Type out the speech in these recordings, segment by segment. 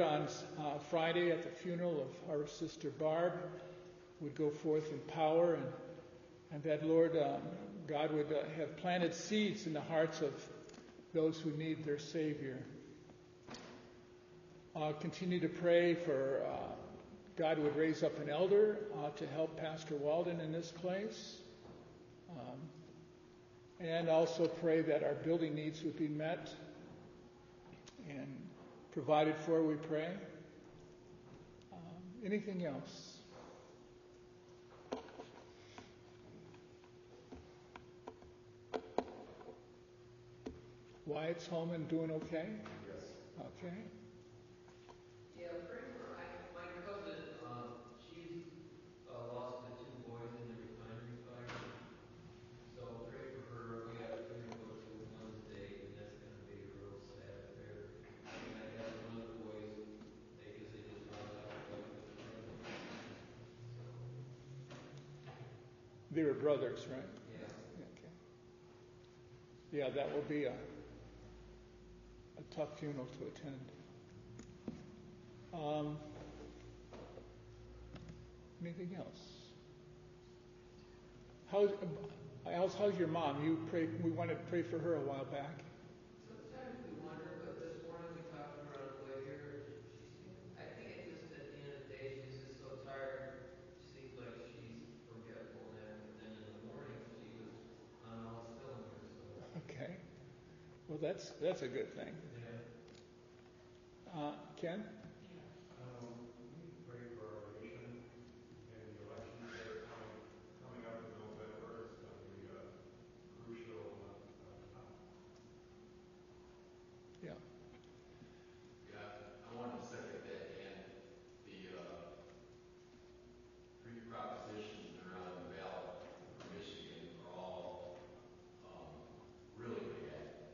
On uh, Friday at the funeral of our sister Barb, would go forth in power, and, and that, Lord, um, God would uh, have planted seeds in the hearts of those who need their Savior. Uh, continue to pray for uh, God would raise up an elder uh, to help Pastor Walden in this place. Um, and also pray that our building needs would be met and provided for, we pray. Um, anything else? Wyatt's home and doing okay? Yes. Okay. Yeah, pray for, I, my cousin, um, she's, uh, lost the two boys in the refinery fire. So pray for her, we got a funeral to Wednesday, and that's gonna be a real sad affair. And I guess one of the boys, they guess they just found out like the fire. So, They were brothers, right? yeah. Okay. Yeah, that will be a, a tough funeral to attend. Um, anything else? How's, how's, how's your mom? You pray, we wanted to pray for her a while back. Sometimes we wonder, but this morning we talked to her on the way here. She seemed, I think it just at the end of the day, she's just so tired. She seems like she's forgetful now. And then in the morning, she was on all cylinders. So Okay. Well, that's, that's a good thing. Uh, Ken? Um, we need to pray for our nation and the elections that are coming, coming up in November. It's going to be a crucial, uh, uh, time. Yeah. Yeah, I wanted to second that, Dan. The, uh, three propositions that are on the ballot for Michigan are all, um, really bad.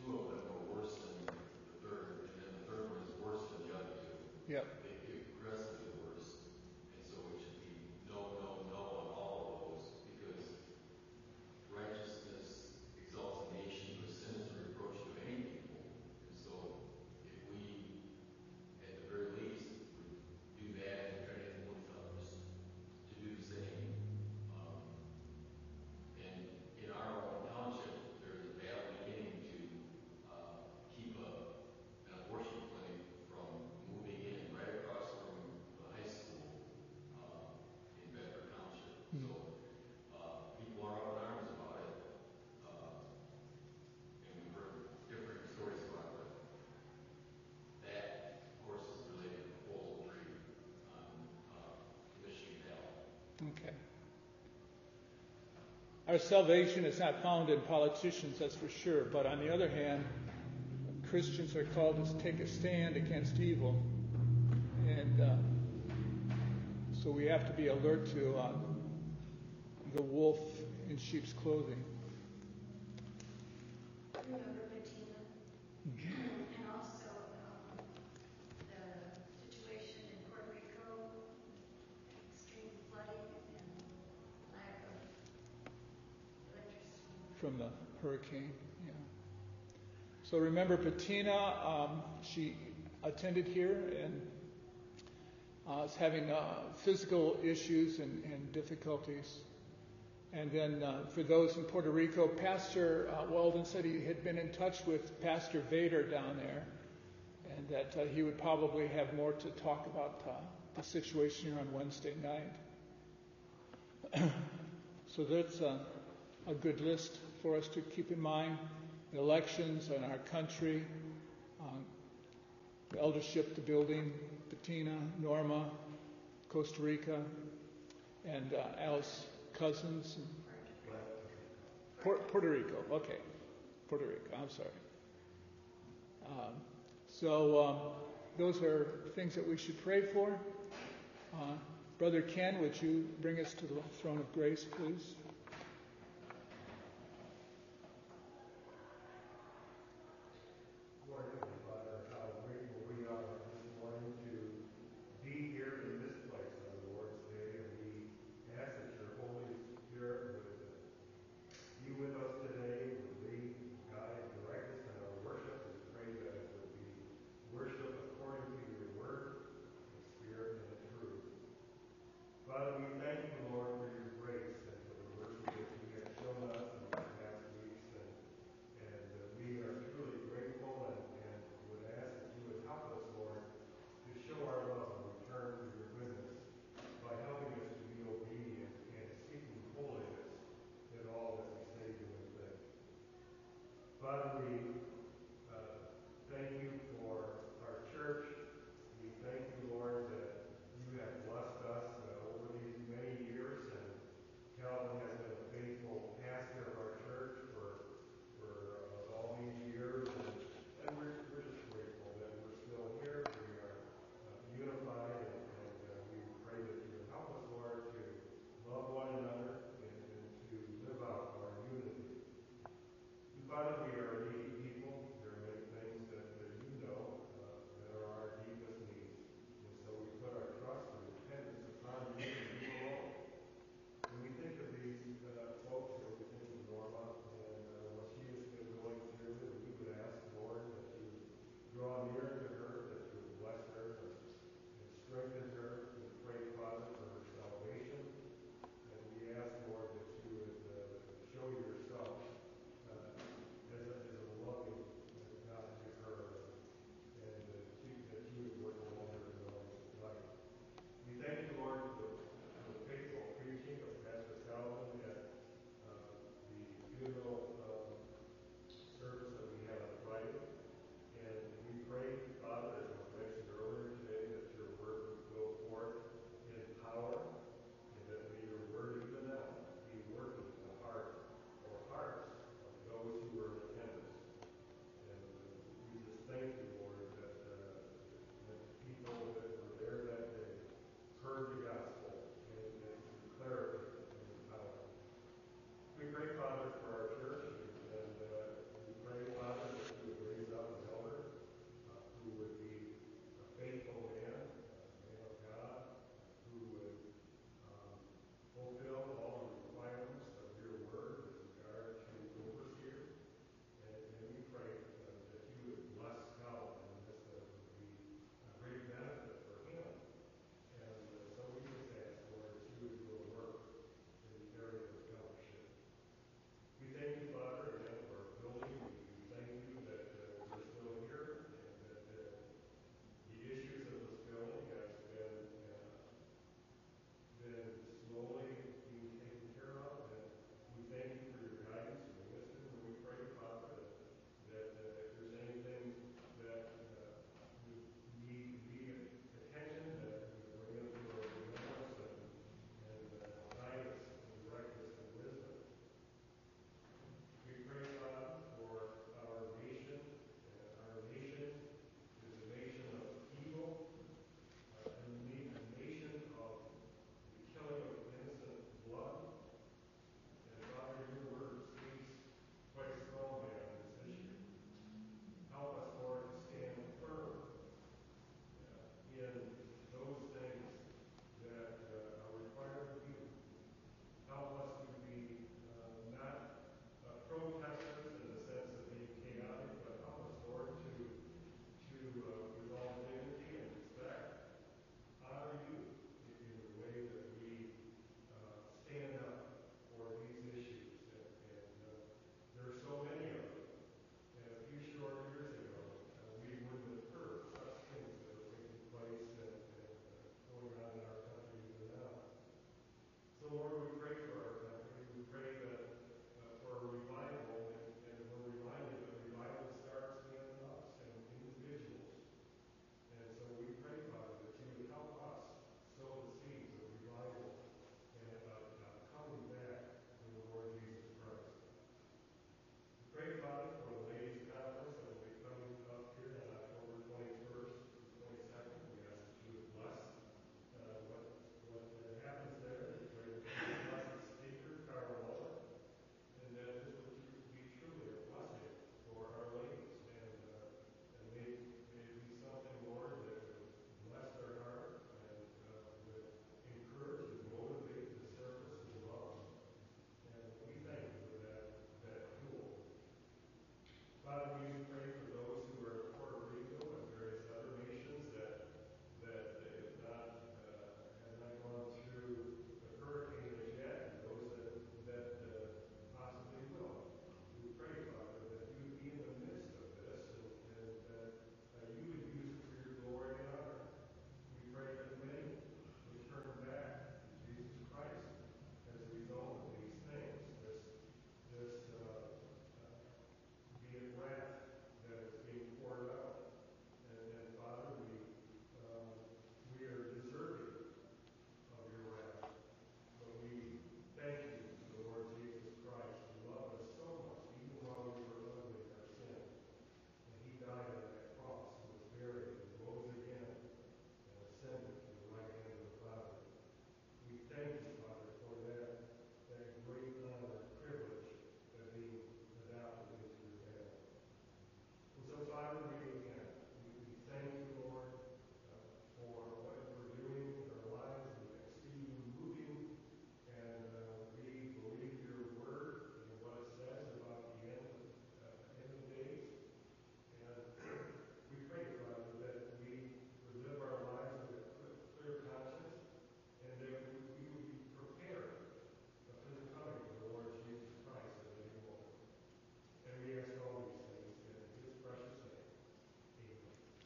Two of them are worse than the third, and then the third one is worse than the other two. Yep. They get progressively worse, and so it should be no, no, no on all of those, because righteousness exalts a nation, but sin is a reproach to any people. And so, if we, at the very least, would do that and try to influence others to do the same. Um, and in our own township, there's a battle beginning to, uh, keep a, an abortion clinic from moving in right across from the high school, uh, in Bedford Township. Hmm. So, uh, people are up in arms about it. Uh, and we've heard different stories about it. That, of course, is related to proposal three on, uh, Michigan ballot. Okay. Our salvation is not found in politicians, that's for sure. But on the other hand, Christians are called to take a stand against evil. And uh, so we have to be alert to uh, the wolf in sheep's clothing. Remember Bettina? And also, um, the situation in Puerto Rico, extreme flooding and lack of electricity. from the Yeah. So remember Bettina, um, she attended here and uh, is having uh, physical issues and, and difficulties. And then uh, for those in Puerto Rico, Pastor uh, Walden said he had been in touch with Pastor Vader down there, and that uh, he would probably have more to talk about uh, the situation here on Wednesday night. so that's a good list for us to keep in mind. The elections in our country, um, the eldership, the building, Bettina, Norma, Costa Rica, and uh, cousins. Puerto, Puerto Rico, okay. Puerto Rico, I'm sorry. Um, so um, those are things that we should pray for. Uh, Brother Ken, would you bring us to the throne of grace, please? we will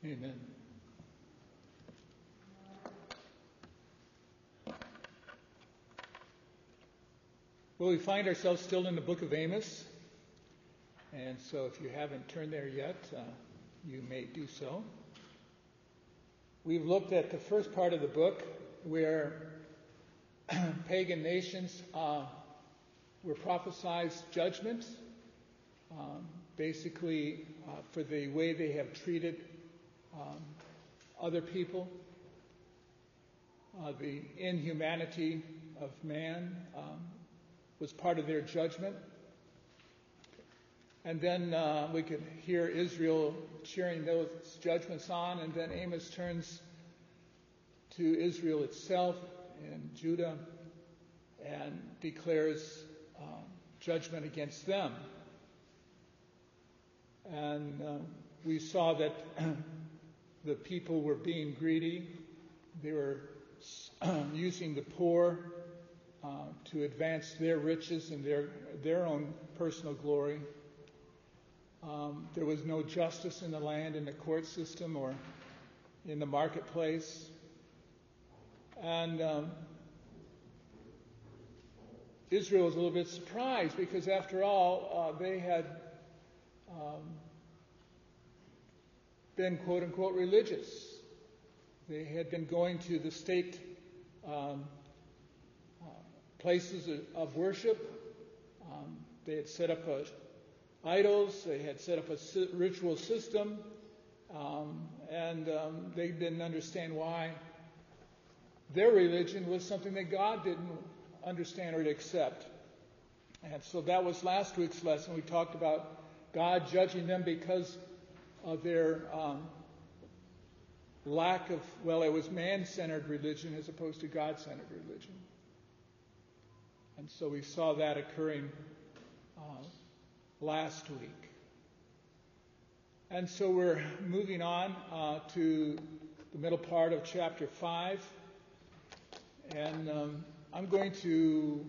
Amen. Well, we find ourselves still in the book of Amos. And so if you haven't turned there yet, uh, you may do so. We've looked at the first part of the book where pagan nations uh, were prophesied judgment, um, basically uh, for the way they have treated um, other people, uh, the inhumanity of man um, was part of their judgment. And then uh, we could hear Israel cheering those judgments on, and then Amos turns to Israel itself and Judah and declares um, judgment against them. And uh, we saw that the people were being greedy. They were using the poor uh, to advance their riches and their, their own personal glory. Um, there was no justice in the land, in the court system, or in the marketplace. And um, Israel was a little bit surprised because, after all, uh, they had um, been quote unquote religious. They had been going to the state um, uh, places of worship. Um, they had set up a, idols. They had set up a si- ritual system, um, and um, they didn't understand why their religion was something that God didn't understand or accept. And so that was last week's lesson. We talked about God judging them because their um, lack of, well, it was man centered religion as opposed to God centered religion. And so we saw that occurring uh, last week. And so we're moving on uh, to the middle part of chapter 5. And um, I'm going to,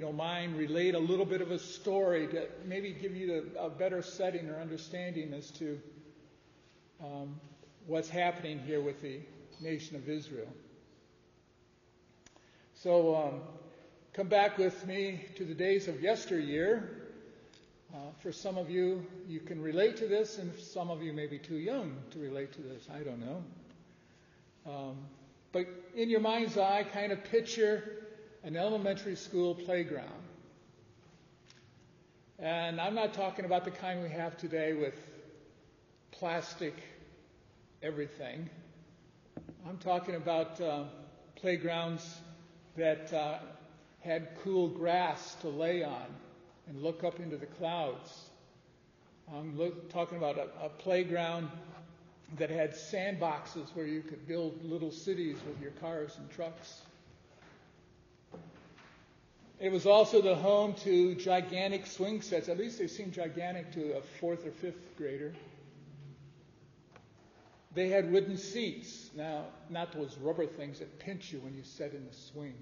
you don't mind, relate a little bit of a story to maybe give you a, a better setting or understanding as to um, what's happening here with the nation of Israel. So, um, come back with me to the days of yesteryear. Uh, for some of you, you can relate to this, and some of you may be too young to relate to this. I don't know. Um, but in your mind's eye, kind of picture an elementary school playground. And I'm not talking about the kind we have today with plastic everything. I'm talking about uh, playgrounds that uh, had cool grass to lay on and look up into the clouds. I'm look, talking about a, a playground that had sandboxes where you could build little cities with your cars and trucks. It was also the home to gigantic swing sets. At least they seemed gigantic to a fourth or fifth grader. They had wooden seats. Now, not those rubber things that pinch you when you sit in the swing.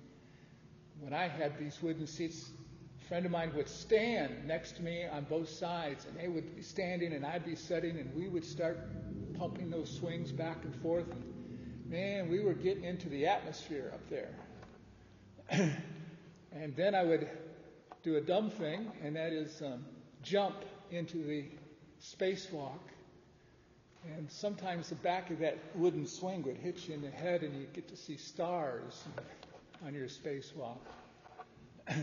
When I had these wooden seats, a friend of mine would stand next to me on both sides, and they would be standing, and I'd be sitting, and we would start pumping those swings back and forth. And man, we were getting into the atmosphere up there. and then I would do a dumb thing, and that is um, jump into the spacewalk. And sometimes the back of that wooden swing would hit you in the head, and you'd get to see stars on your spacewalk.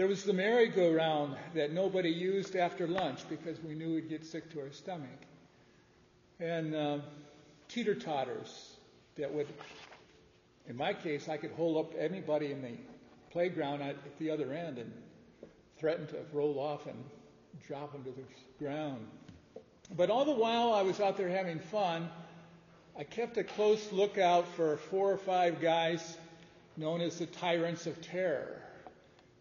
There was the merry-go-round that nobody used after lunch because we knew we'd get sick to our stomach. And uh, teeter-totters that would, in my case, I could hold up anybody in the playground at, the other end and threaten to roll off and drop them to the ground. But all the while I was out there having fun, I kept a close lookout for four or five guys known as the tyrants of terror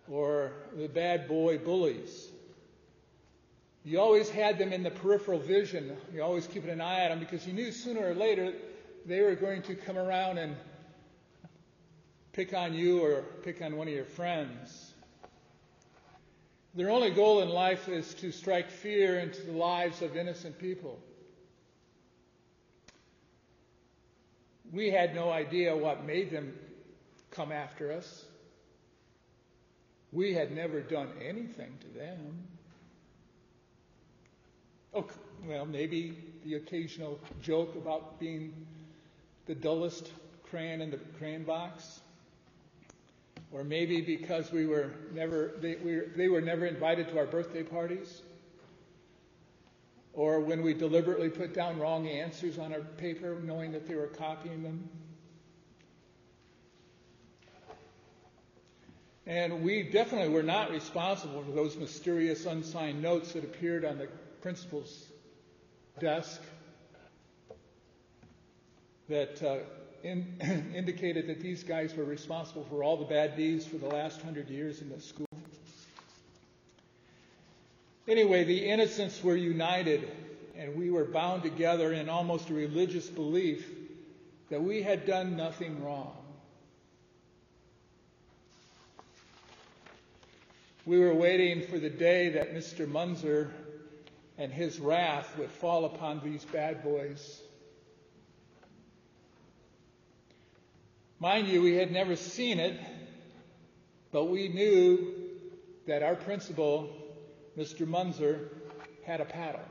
or the bad boy bullies. You always had them in the peripheral vision. You always keeping an eye on them because you knew sooner or later they were going to come around and pick on you or pick on one of your friends. Their only goal in life is to strike fear into the lives of innocent people. We had no idea what made them come after us. We had never done anything to them. Oh, well, maybe the occasional joke about being the dullest crayon in the crayon box. Or maybe because we were never, they, we, they were never invited to our birthday parties. Or when we deliberately put down wrong answers on our paper, knowing that they were copying them. And we definitely were not responsible for those mysterious unsigned notes that appeared on the principal's desk that uh, in, indicated that these guys were responsible for all the bad deeds for the last hundred years in the school. Anyway, the innocents were united, and we were bound together in almost a religious belief that we had done nothing wrong. We were waiting for the day that Mr. Munzer and his wrath would fall upon these bad boys. Mind you, we had never seen it, but we knew that our principal, Mr. Munzer, had a paddle.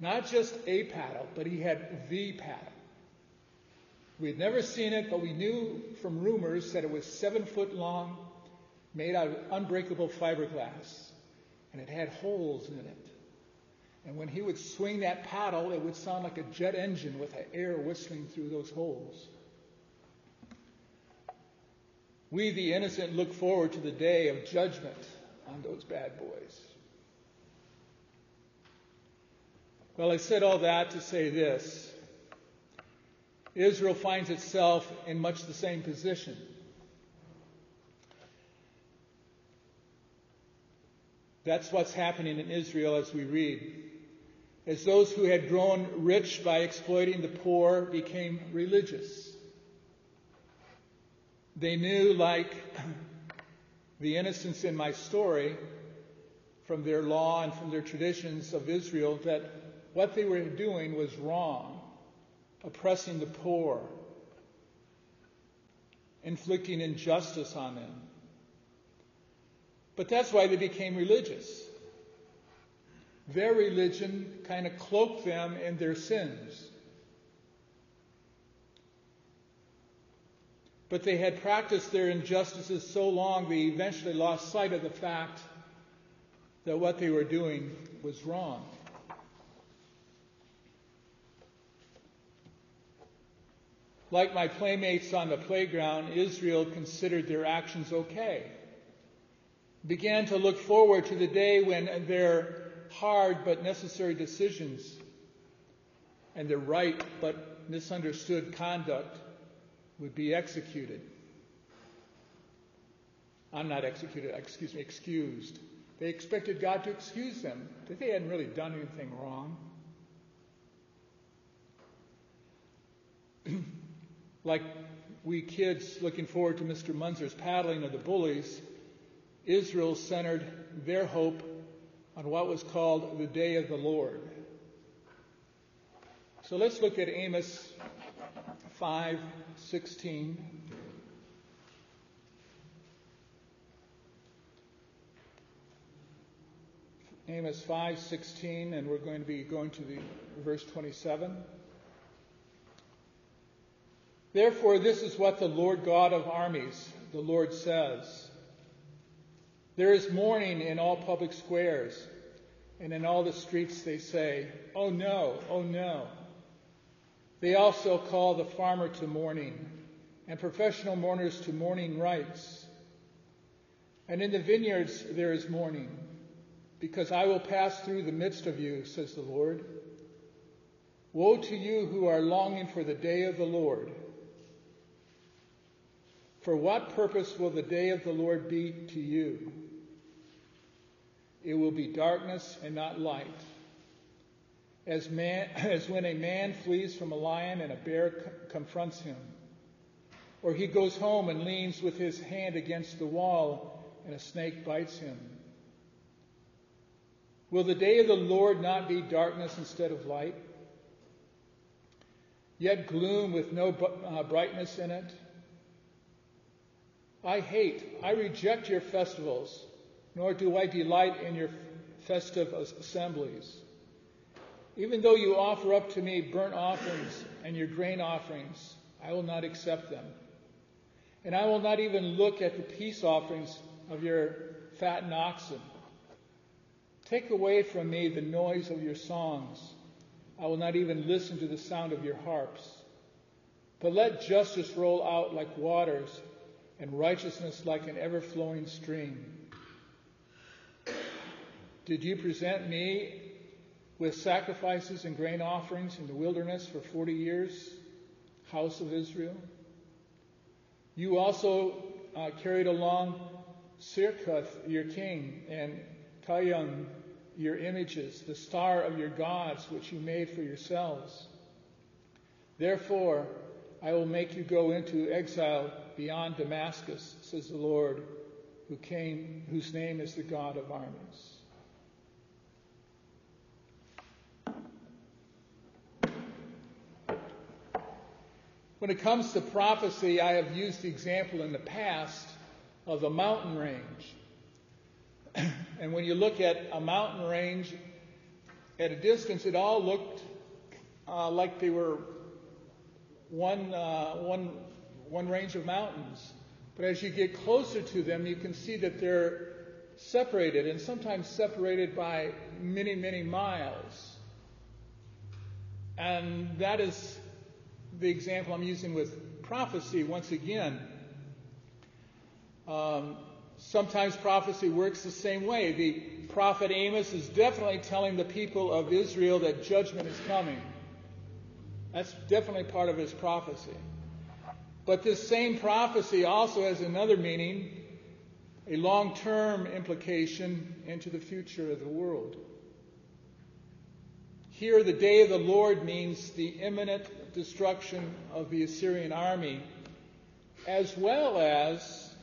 Not just a paddle, but he had the paddle. We had never seen it, but we knew from rumors that it was seven foot long, made out of unbreakable fiberglass, and it had holes in it. And when he would swing that paddle, it would sound like a jet engine with air whistling through those holes. We, the innocent, look forward to the day of judgment on those bad boys. Well, I said all that to say this Israel finds itself in much the same position. That's what's happening in Israel as we read. As those who had grown rich by exploiting the poor became religious. They knew, like the innocents in my story, from their law and from their traditions of Israel, that what they were doing was wrong, oppressing the poor, inflicting injustice on them. But that's why they became religious. Their religion kind of cloaked them in their sins. But they had practiced their injustices so long they eventually lost sight of the fact that what they were doing was wrong. Like my playmates on the playground, Israel considered their actions okay began to look forward to the day when their hard but necessary decisions and their right but misunderstood conduct would be executed. I'm not executed, excuse me, excused. They expected God to excuse them, that they hadn't really done anything wrong. like we kids looking forward to Mr. Munzer's paddling of the bullies, Israel centered their hope on what was called the day of the Lord. So let's look at Amos 5:16. Amos 5:16 and we're going to be going to the verse 27. Therefore this is what the Lord God of armies, the Lord says: there is mourning in all public squares, and in all the streets they say, Oh no, oh no. They also call the farmer to mourning, and professional mourners to mourning rites. And in the vineyards there is mourning, because I will pass through the midst of you, says the Lord. Woe to you who are longing for the day of the Lord. For what purpose will the day of the Lord be to you? It will be darkness and not light. As, man, as when a man flees from a lion and a bear co- confronts him, or he goes home and leans with his hand against the wall and a snake bites him. Will the day of the Lord not be darkness instead of light? Yet gloom with no uh, brightness in it? I hate, I reject your festivals, nor do I delight in your festive assemblies. Even though you offer up to me burnt offerings and your grain offerings, I will not accept them. And I will not even look at the peace offerings of your fattened oxen. Take away from me the noise of your songs. I will not even listen to the sound of your harps. But let justice roll out like waters and righteousness like an ever flowing stream. Did you present me with sacrifices and grain offerings in the wilderness for 40 years, house of Israel? You also uh, carried along Sikkuth, your king, and Kayam, your images, the star of your gods, which you made for yourselves. Therefore, I will make you go into exile beyond Damascus, says the Lord, who came, whose name is the God of armies. When it comes to prophecy, I have used the example in the past of the mountain range. and when you look at a mountain range at a distance, it all looked uh, like they were one, uh, one, one range of mountains. But as you get closer to them, you can see that they're separated, and sometimes separated by many, many miles. And that is the example I'm using with prophecy once again. Um, sometimes prophecy works the same way. The prophet Amos is definitely telling the people of Israel that judgment is coming. That's definitely part of his prophecy. But this same prophecy also has another meaning, a long term implication into the future of the world. Here, the day of the Lord means the imminent destruction of the Assyrian army, as well as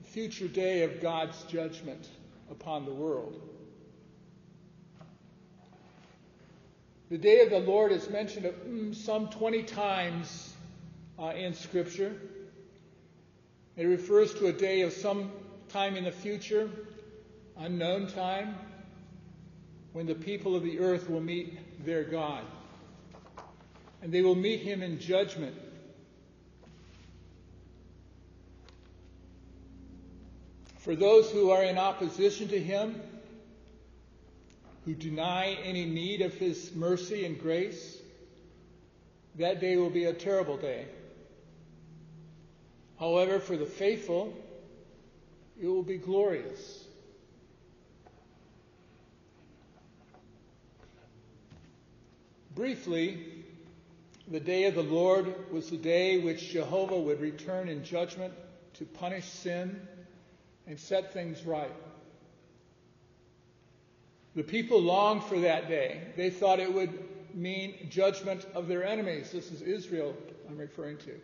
the future day of God's judgment upon the world. The day of the Lord is mentioned mm, some 20 times uh, in Scripture. It refers to a day of some time in the future, unknown time, when the people of the earth will meet their God and they will meet him in judgment. For those who are in opposition to him, who deny any need of his mercy and grace, that day will be a terrible day. However, for the faithful, it will be glorious. Briefly, the day of the Lord was the day which Jehovah would return in judgment to punish sin and set things right. The people longed for that day. They thought it would mean judgment of their enemies. This is Israel I'm referring to.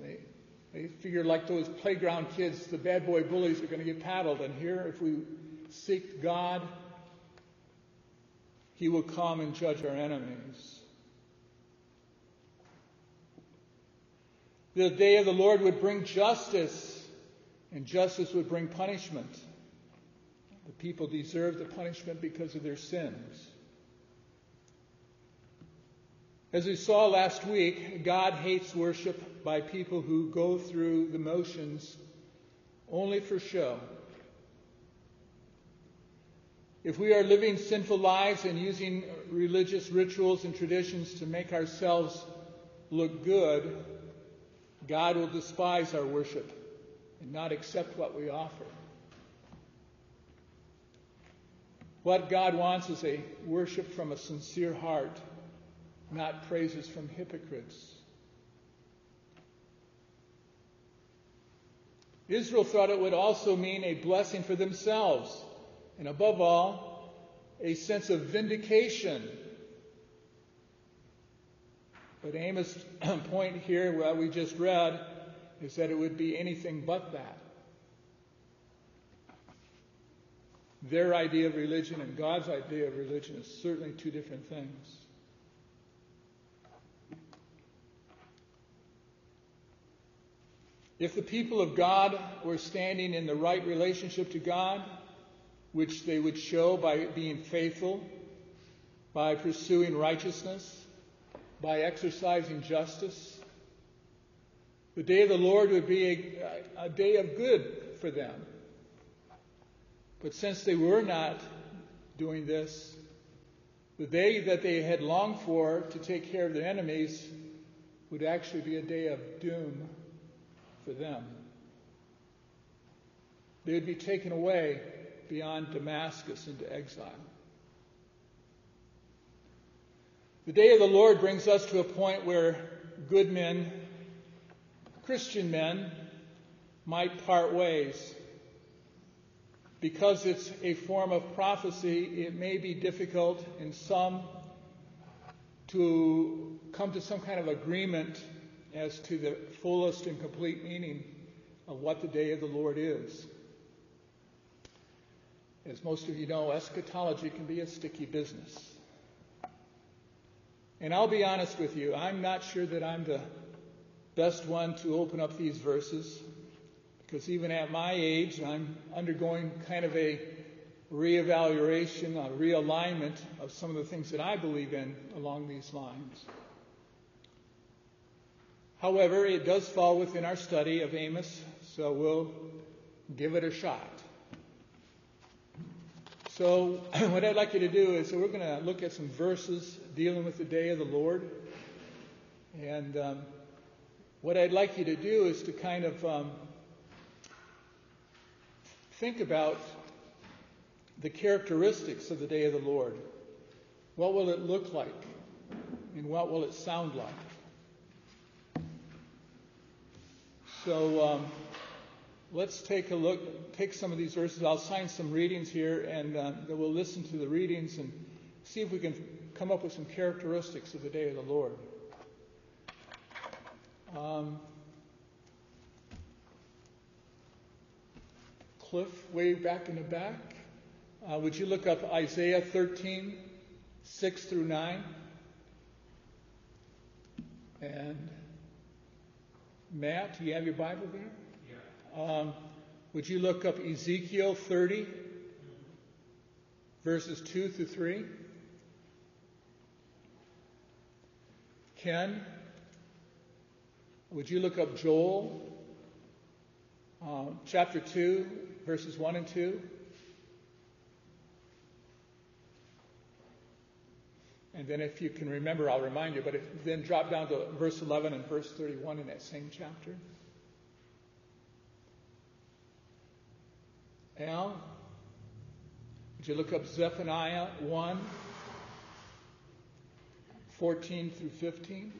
They, they figured, like those playground kids, the bad boy bullies are going to get paddled. And here, if we seek God, He will come and judge our enemies. The day of the Lord would bring justice, and justice would bring punishment. The people deserve the punishment because of their sins. As we saw last week, God hates worship by people who go through the motions only for show. If we are living sinful lives and using religious rituals and traditions to make ourselves look good, God will despise our worship and not accept what we offer. What God wants is a worship from a sincere heart, not praises from hypocrites. Israel thought it would also mean a blessing for themselves, and above all, a sense of vindication but Amos' point here, what we just read, is that it would be anything but that. their idea of religion and God's idea of religion is certainly two different things. If the people of God were standing in the right relationship to God, which they would show by being faithful, by pursuing righteousness, by exercising justice, the day of the Lord would be a, a day of good for them. But since they were not doing this, the day that they had longed for to take care of their enemies would actually be a day of doom for them. They would be taken away beyond Damascus into exile. The day of the Lord brings us to a point where good men, Christian men, might part ways. Because it's a form of prophecy, it may be difficult in some to come to some kind of agreement as to the fullest and complete meaning of what the day of the Lord is. As most of you know, eschatology can be a sticky business. And I'll be honest with you, I'm not sure that I'm the best one to open up these verses because even at my age, I'm undergoing kind of a reevaluation, a realignment of some of the things that I believe in along these lines. However, it does fall within our study of Amos, so we'll give it a shot. So, what I'd like you to do is, so we're going to look at some verses dealing with the day of the Lord. And um, what I'd like you to do is to kind of um, think about the characteristics of the day of the Lord. What will it look like? And what will it sound like? So um, let's take a look, take some of these verses. I'll sign some readings here, and uh, then we'll listen to the readings and see if we can come up with some characteristics of the day of the Lord. Um, Cliff, way back in the back, uh, would you look up Isaiah 13, 6 through 9? And Matt, do you have your Bible there? Um, would you look up Ezekiel 30, verses 2 through 3? Ken, would you look up Joel uh, chapter 2, verses 1 and 2? And then, if you can remember, I'll remind you, but if, then drop down to verse 11 and verse 31 in that same chapter. Al, would you look up Zephaniah 1, 14 through 15?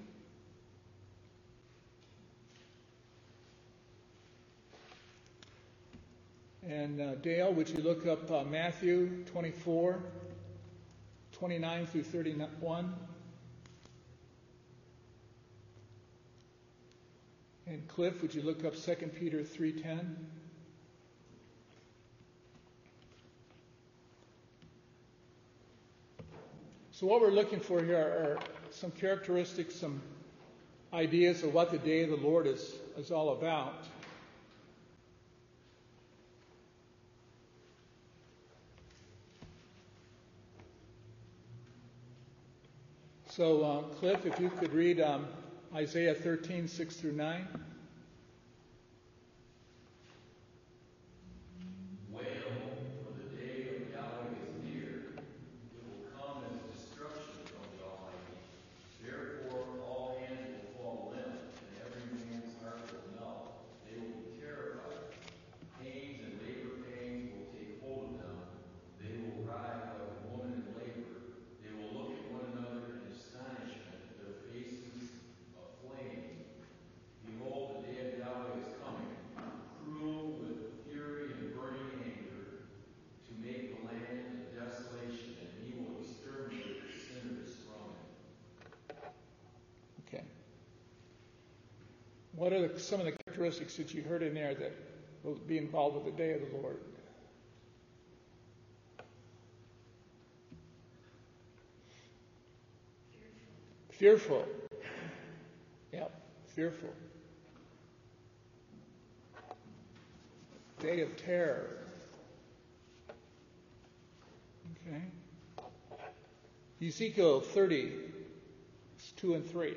And uh, Dale, would you look up uh, Matthew 24, 29 through 31. And Cliff, would you look up 2 Peter 3:10? So what we're looking for here are some characteristics, some ideas of what the day of the Lord is, is all about. So, uh, Cliff, if you could read um, Isaiah 13, 6 through 9. What are the, some of the characteristics that you heard in there that will be involved with the day of the Lord? Fearful. Yep, fearful. Day of terror. Okay. Ezekiel 30, 2 and 3.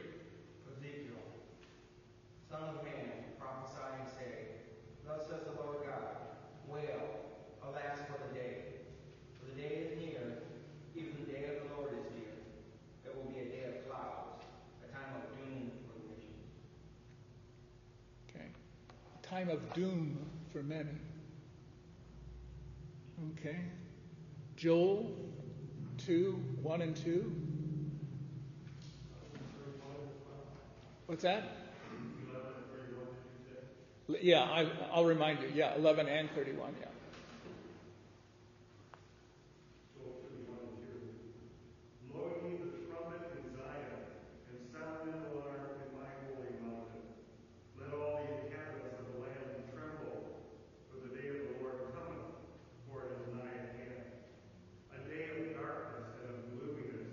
Time of doom for many. Okay. Joel 2, 1 and 2. What's that? Yeah, I, I'll remind you. Yeah, 11 and 31. Yeah. Blow ye the trumpet in Zion, and sound an alarm in my holy mountain. Let all the inhabitants of the land tremble, for the day of the Lord cometh, for it is nigh at hand. A day of darkness and of gloominess,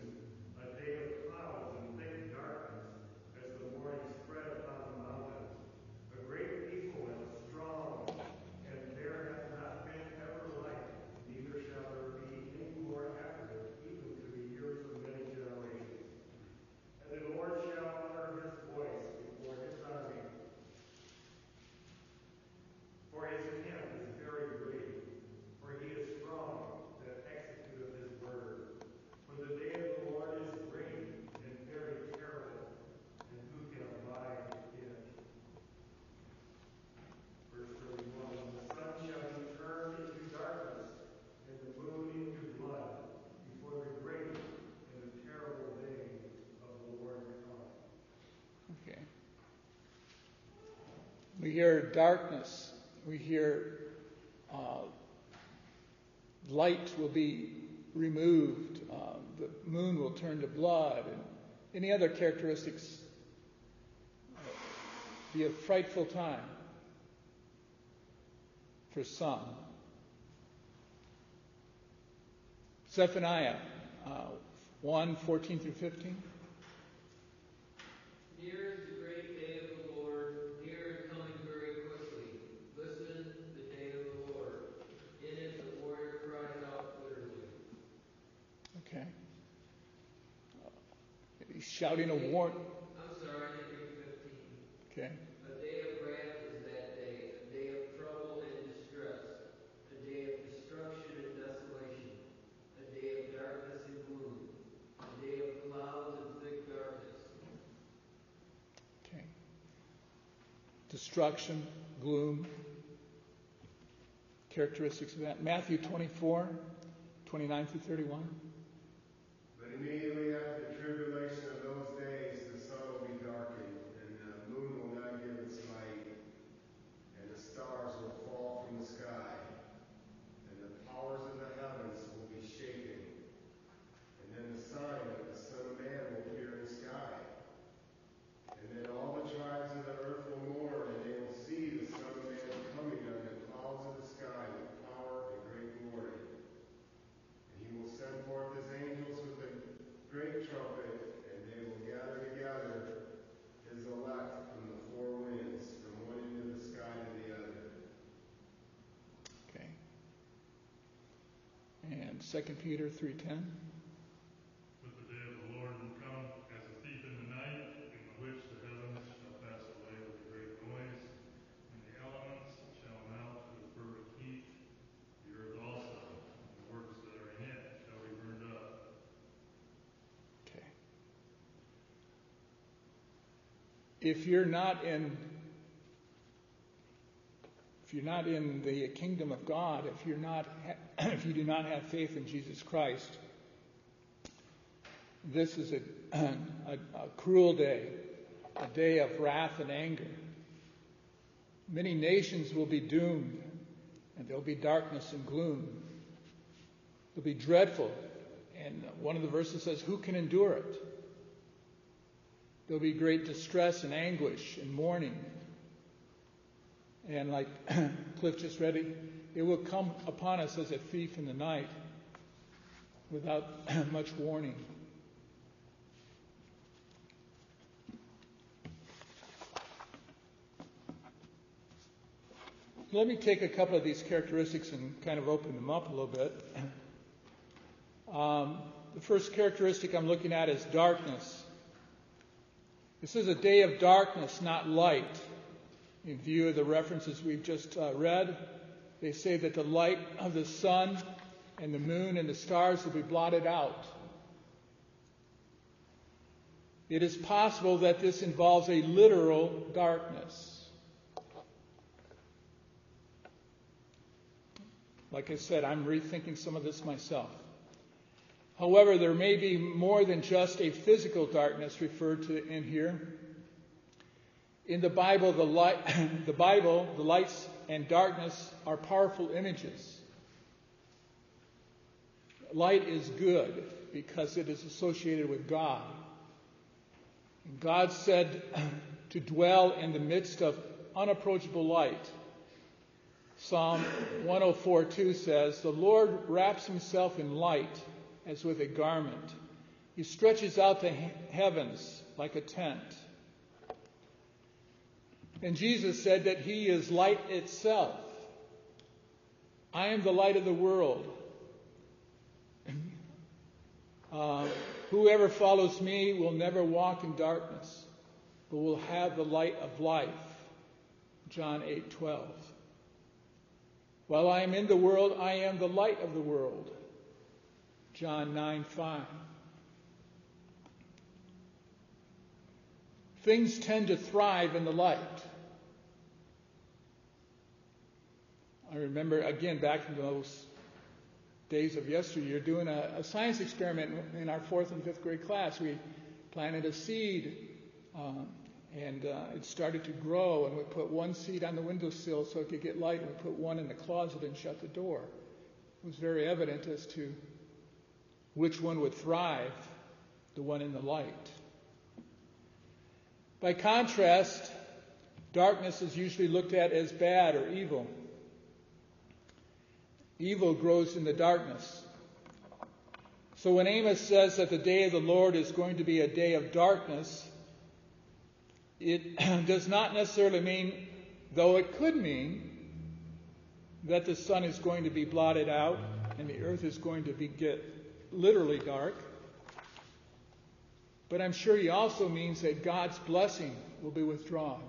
a day of clouds and thick darkness, as the morning spread upon the mountains. A great people and a strong, and there hath not been ever like, neither shall there be any more after it, even to the years of many generations. And the Lord shall utter his voice before his army. For his hand is very great, for he is strong that executeth his word. For the day of the Lord is great and very terrible, and who can abide in it? Verse 31, The sun shall be turned into darkness, and the moon into blood, before the great and the terrible day of the Lord come. Okay. We hear darkness. We hear uh, light will be removed. Uh, the moon will turn to blood, and any other characteristics. uh, Be a frightful time for some. Zephaniah uh, 1 14 through 15. Near is the great day of the Lord, near and coming very quickly. Listen, the day of the Lord. In it the warrior cries out bitterly. Okay. He's shouting a warn. I'm sorry, I didn't read 15. Okay. A day of wrath is that day, a day of trouble and distress, a day of destruction and desolation, a day of darkness and gloom, a day of clouds and thick darkness. Okay. Destruction, gloom. Characteristics of that. Matthew 24, 29 through 31. But immediately after the tribulation of those days, the sun will be darkened, and the moon will not give its light, and the stars will fall from the sky, and the powers of the heavens will be shaken. And then the sign of the Son of Man will appear in the sky. And then all the tribes of the earth will mourn, and they will see the Son of Man coming on the clouds of the sky with power and great glory. And he will send forth his angels with a great trumpet, and they will gather together his elect from the four winds, from one end of the sky to the other. Okay. And 2 Peter 3.10. But the day of the Lord will come as a thief in the night, in which the heavens shall pass away with a great noise, and the elements shall melt with fervent heat. The earth also, and the works that are in it, shall be burned up. Okay. If you're not in if you're not in the kingdom of God, if you're not if you do not have faith in Jesus Christ, this is a, a, a cruel day, a day of wrath and anger. Many nations will be doomed, and there'll be darkness and gloom. It'll be dreadful. And one of the verses says, Who can endure it? There'll be great distress and anguish and mourning. And like Cliff just read it, it will come upon us as a thief in the night without much warning. Let me take a couple of these characteristics and kind of open them up a little bit. Um, the first characteristic I'm looking at is darkness. This is a day of darkness, not light, in view of the references we've just uh, read they say that the light of the sun and the moon and the stars will be blotted out. It is possible that this involves a literal darkness. Like I said, I'm rethinking some of this myself. However, there may be more than just a physical darkness referred to in here. In the Bible, the, light, the Bible, the lights and darkness are powerful images. Light is good because it is associated with God. God said to dwell in the midst of unapproachable light. Psalm 104:2 says, "The Lord wraps himself in light as with a garment. He stretches out the heavens like a tent." And Jesus said that he is light itself. I am the light of the world. Uh, whoever follows me will never walk in darkness, but will have the light of life. John 8:12. While I am in the world, I am the light of the world. John 9:5. Things tend to thrive in the light. I remember again back in those days of yesteryear doing a, a, science experiment in our fourth and fifth grade class. We planted a seed um, and uh, it started to grow, and we put one seed on the windowsill so it could get light, and we put one in the closet and shut the door. It was very evident as to which one would thrive, the one in the light. By contrast, darkness is usually looked at as bad or evil. Evil grows in the darkness. So when Amos says that the day of the Lord is going to be a day of darkness, it does not necessarily mean, though it could mean, that the sun is going to be blotted out and the earth is going to be get literally dark. But I'm sure he also means that God's blessing will be withdrawn.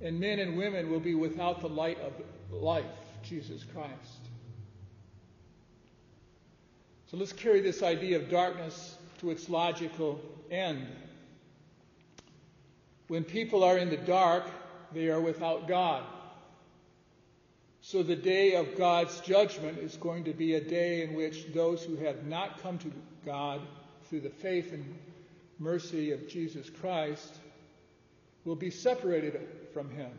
And men and women will be without the light of life. Jesus Christ. So let's carry this idea of darkness to its logical end. When people are in the dark, they are without God. So the day of God's judgment is going to be a day in which those who have not come to God through the faith and mercy of Jesus Christ will be separated from Him.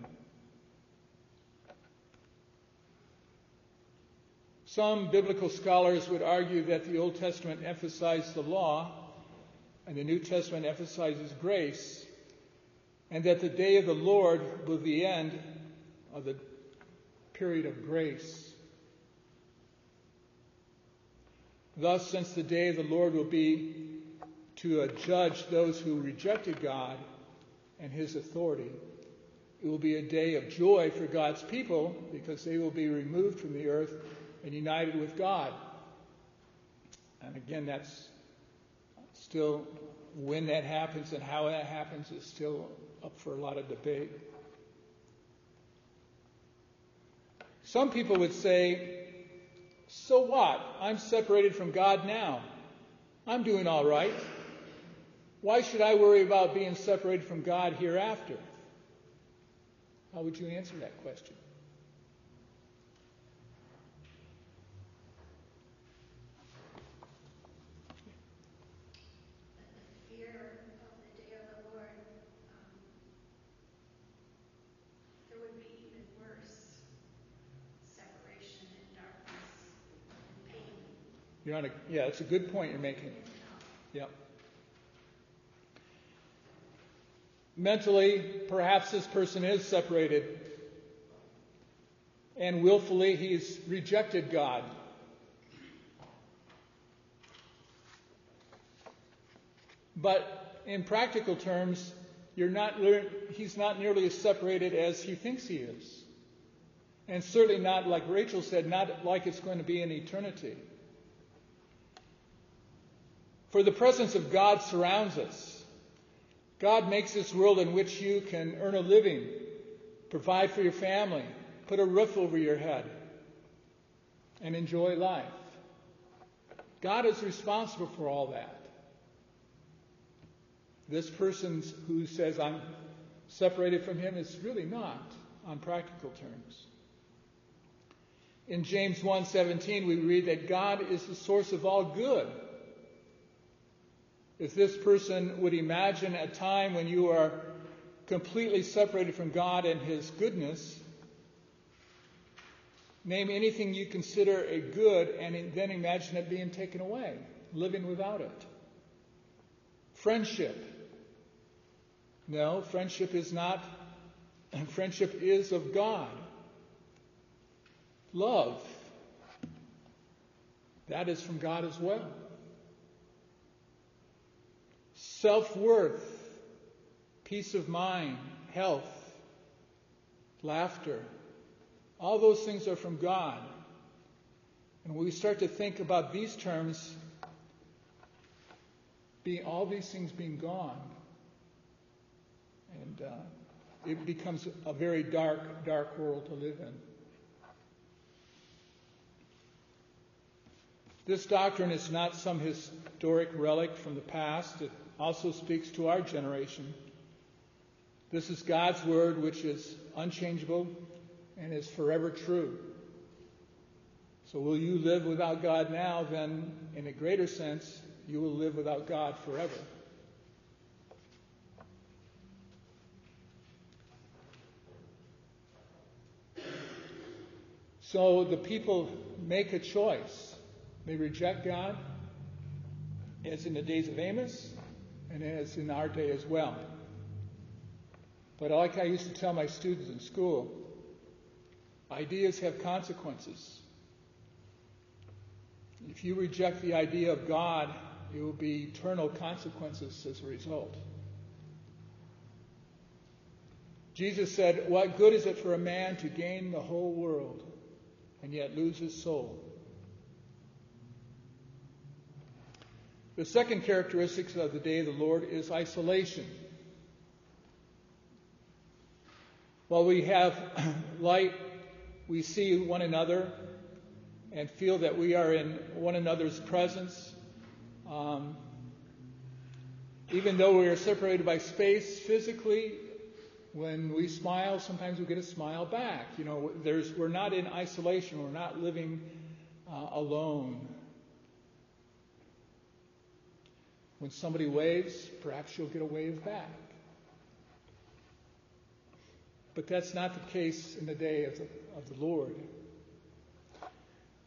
Some biblical scholars would argue that the Old Testament emphasized the law and the New Testament emphasizes grace, and that the day of the Lord be the end of the period of grace. Thus, since the day of the Lord will be to judge those who rejected God and his authority, it will be a day of joy for God's people because they will be removed from the earth and united with God. And again, that's still when that happens and how that happens is still up for a lot of debate. Some people would say, so what? I'm separated from God now. I'm doing all right. Why should I worry about being separated from God hereafter? How would you answer that question? Yeah, it's a good point you're making. Yeah. Mentally, perhaps this person is separated, and willfully he's rejected God. But in practical terms, you're not, he's not nearly as separated as he thinks he is. And certainly not, like Rachel said, not like it's going to be in eternity. For the presence of God surrounds us. God makes this world in which you can earn a living, provide for your family, put a roof over your head, and enjoy life. God is responsible for all that. This person who says, I'm separated from him, is really not on practical terms. In James 1:17 we read that God is the source of all good. If this person would imagine a time when you are completely separated from God and his goodness, name anything you consider a good and then imagine it being taken away, living without it. Friendship. No, friendship is not and friendship is of God. Love. That is from God as well. Self worth, peace of mind, health, laughter. All those things are from God. And when we start to think about these terms, being, all these things being gone, and uh, it becomes a very dark, dark world to live in. This doctrine is not some historic relic from the past. It also speaks to our generation. This is God's word, which is unchangeable and is forever true. So, will you live without God now? Then, in a greater sense, you will live without God forever. So, the people make a choice. They reject God, as in the days of Amos, and as in our day as well. But like I used to tell my students in school, ideas have consequences. If you reject the idea of God, it will be eternal consequences as a result. Jesus said, What good is it for a man to gain the whole world and yet lose his soul? The second characteristic of the day of the Lord is isolation. While we have light, we see one another and feel that we are in one another's presence. Um, even though we are separated by space physically, when we smile, sometimes we get a smile back. You know, we're not in isolation. We're not living uh, alone. When somebody waves, perhaps you'll get a wave back. But that's not the case in the day of the, of the Lord.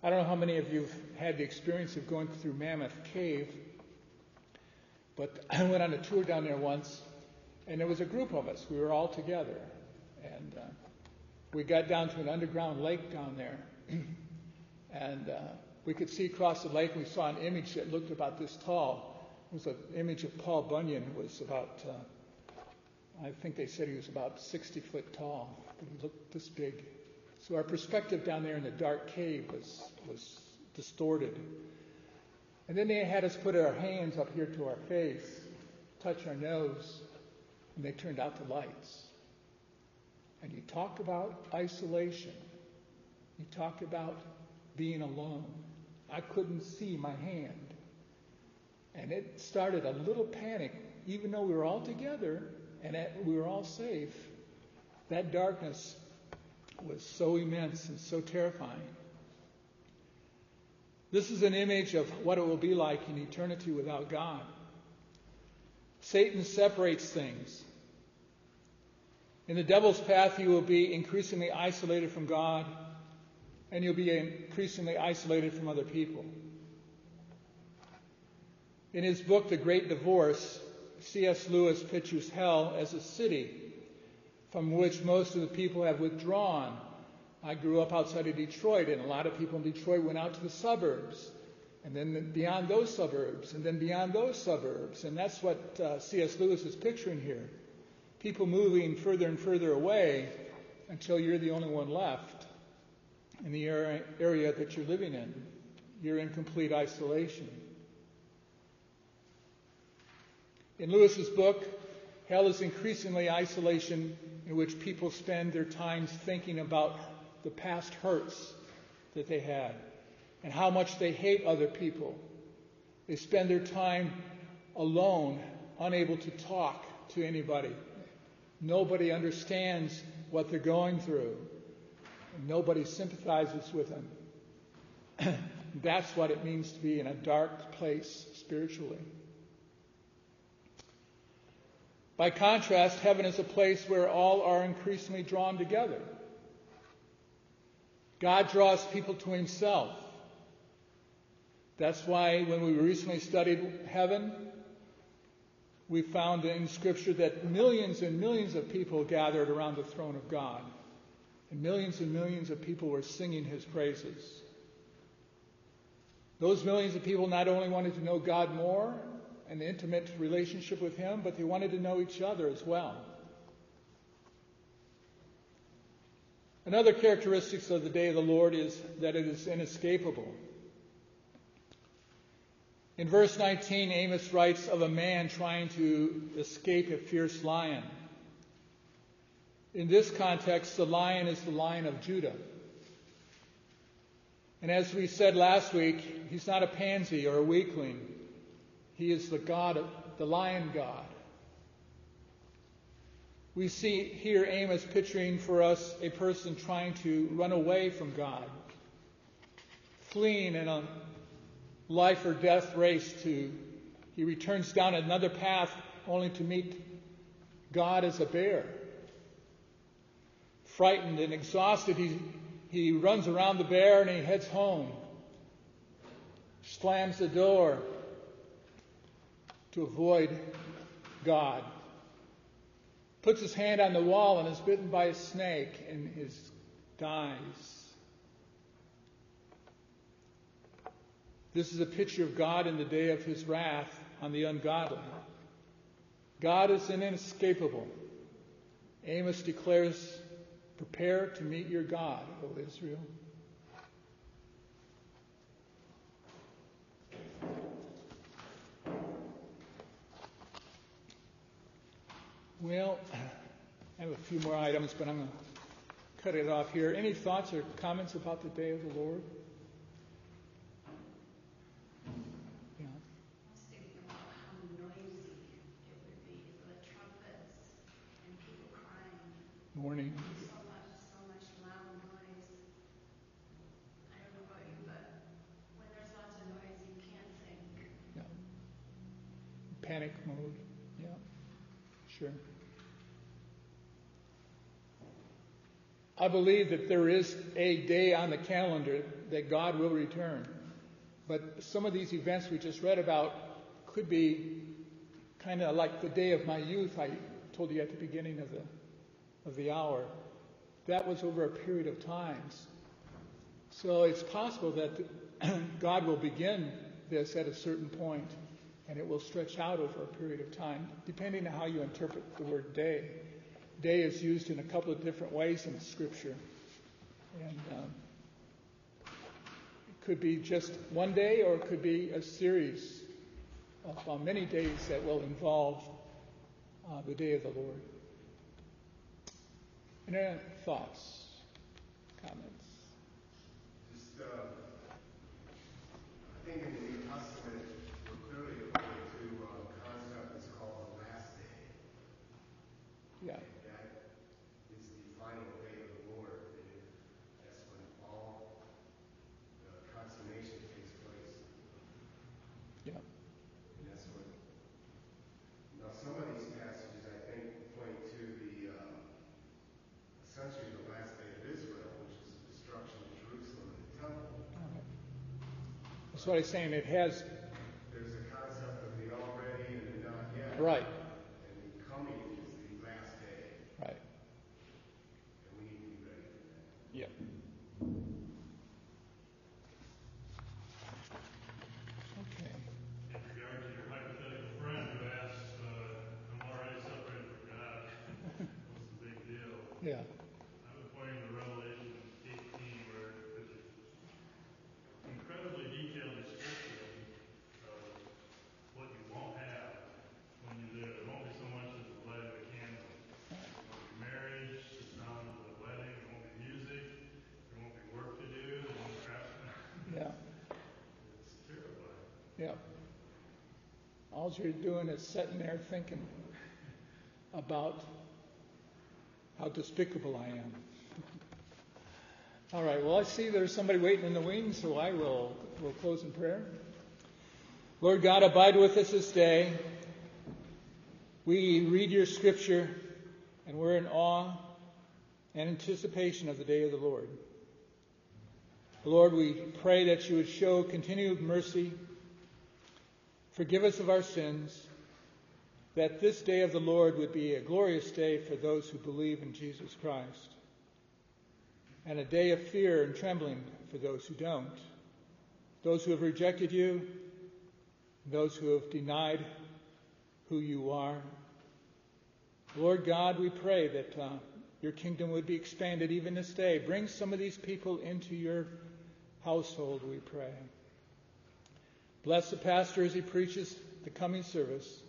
I don't know how many of you have had the experience of going through Mammoth Cave, but I went on a tour down there once, and there was a group of us. We were all together. And uh, we got down to an underground lake down there. and uh, we could see across the lake, we saw an image that looked about this tall was an image of Paul Bunyan, who was about, uh, I think they said he was about 60 foot tall, but he looked this big. So our perspective down there in the dark cave was, was distorted. And then they had us put our hands up here to our face, touch our nose, and they turned out the lights. And you talk about isolation. You talk about being alone. I couldn't see my hand. And it started a little panic, even though we were all together and we were all safe. That darkness was so immense and so terrifying. This is an image of what it will be like in eternity without God. Satan separates things. In the devil's path, you will be increasingly isolated from God, and you'll be increasingly isolated from other people. In his book, The Great Divorce, C.S. Lewis pictures hell as a city from which most of the people have withdrawn. I grew up outside of Detroit, and a lot of people in Detroit went out to the suburbs, and then beyond those suburbs, and then beyond those suburbs. And that's what uh, C.S. Lewis is picturing here. People moving further and further away until you're the only one left. in the area, area that you're living in. You're in complete isolation. In Lewis's book, Hell is increasingly isolation in which people spend their times thinking about the past hurts that they had and how much they hate other people. They spend their time alone, unable to talk to anybody. Nobody understands what they're going through. Nobody sympathizes with them. That's what it means to be in a dark place spiritually. By contrast, heaven is a place where all are increasingly drawn together. God draws people to himself. That's why when we recently studied heaven, we found in Scripture that millions and millions of people gathered around the throne of God. And millions and millions of people were singing his praises. Those millions of people not only wanted to know God more, an intimate relationship with him, but they wanted to know each other as well. Another characteristic of the day of the Lord is that it is inescapable. In verse 19, Amos writes of a man trying to escape a fierce lion. In this context, the lion is the lion of Judah. And as we said last week, he's not a pansy or a weakling. He is the God, of, the lion God. We see here Amos picturing for us a person trying to run away from God, fleeing in a life or death race to, he returns down another path only to meet God as a bear. Frightened and exhausted, he, he runs around the bear and he heads home, slams the door, to avoid God. Puts his hand on the wall and is bitten by a snake and is dies. This is a picture of God in the day of his wrath on the ungodly. God is inescapable. Amos declares, Prepare to meet your God, O Israel. Well, I have a few more items, but I'm going to cut it off here. Any thoughts or comments about the day of the Lord? Mourning. So much, so much loud noise. I don't know about you, but when there's lots of noise, you can't think. Yeah. Panic mode. Sure. I believe that there is a day on the calendar that God will return. But some of these events we just read about could be kind of like the day of my youth I told you at the beginning of the of the hour. That was over a period of times. So it's possible that God will begin this at a certain point and it will stretch out over a period of time, depending on how you interpret the word day. Day is used in a couple of different ways in Scripture. And um, it could be just one day or it could be a series of uh, many days that will involve uh, the day of the Lord. Any thoughts, comments? Just, uh, I think in the New Testament, we're clearly referring to uh, a concept that's called the last day. Yeah. That is the final day of the Lord. And that's when all the consummation takes place. Yeah. And that's what, now some of these passages, I think, point to the, uh, essentially the last day of Israel, which is the destruction of Jerusalem and the temple. All right. That's what I'm saying. It has, There's a concept of the already and the not yet. right, And the coming is the last day, right. and we need to be ready for that. Yeah. Okay. In regard to your hypothetical friend who asked, uh, I'm already separated from God, what's the big deal? Yeah. I would point to Revelation 18 where All you're doing is sitting there thinking about how despicable I am. All right, well, I see there's somebody waiting in the wings, so I will will close in prayer. Lord God, abide with us this day. We read your scripture and we're in awe and anticipation of the day of the Lord. Lord, we pray that you would show continued mercy, forgive us of our sins, that this day of the Lord would be a glorious day for those who believe in Jesus Christ, and a day of fear and trembling for those who don't, those who have rejected you, those who have denied who you are. Lord God, we pray that uh, your kingdom would be expanded even this day. Bring some of these people into your household, we pray. Bless the pastor as he preaches the coming service,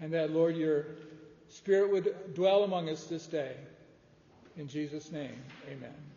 and that, Lord, your Spirit would dwell among us this day. In Jesus' name, amen.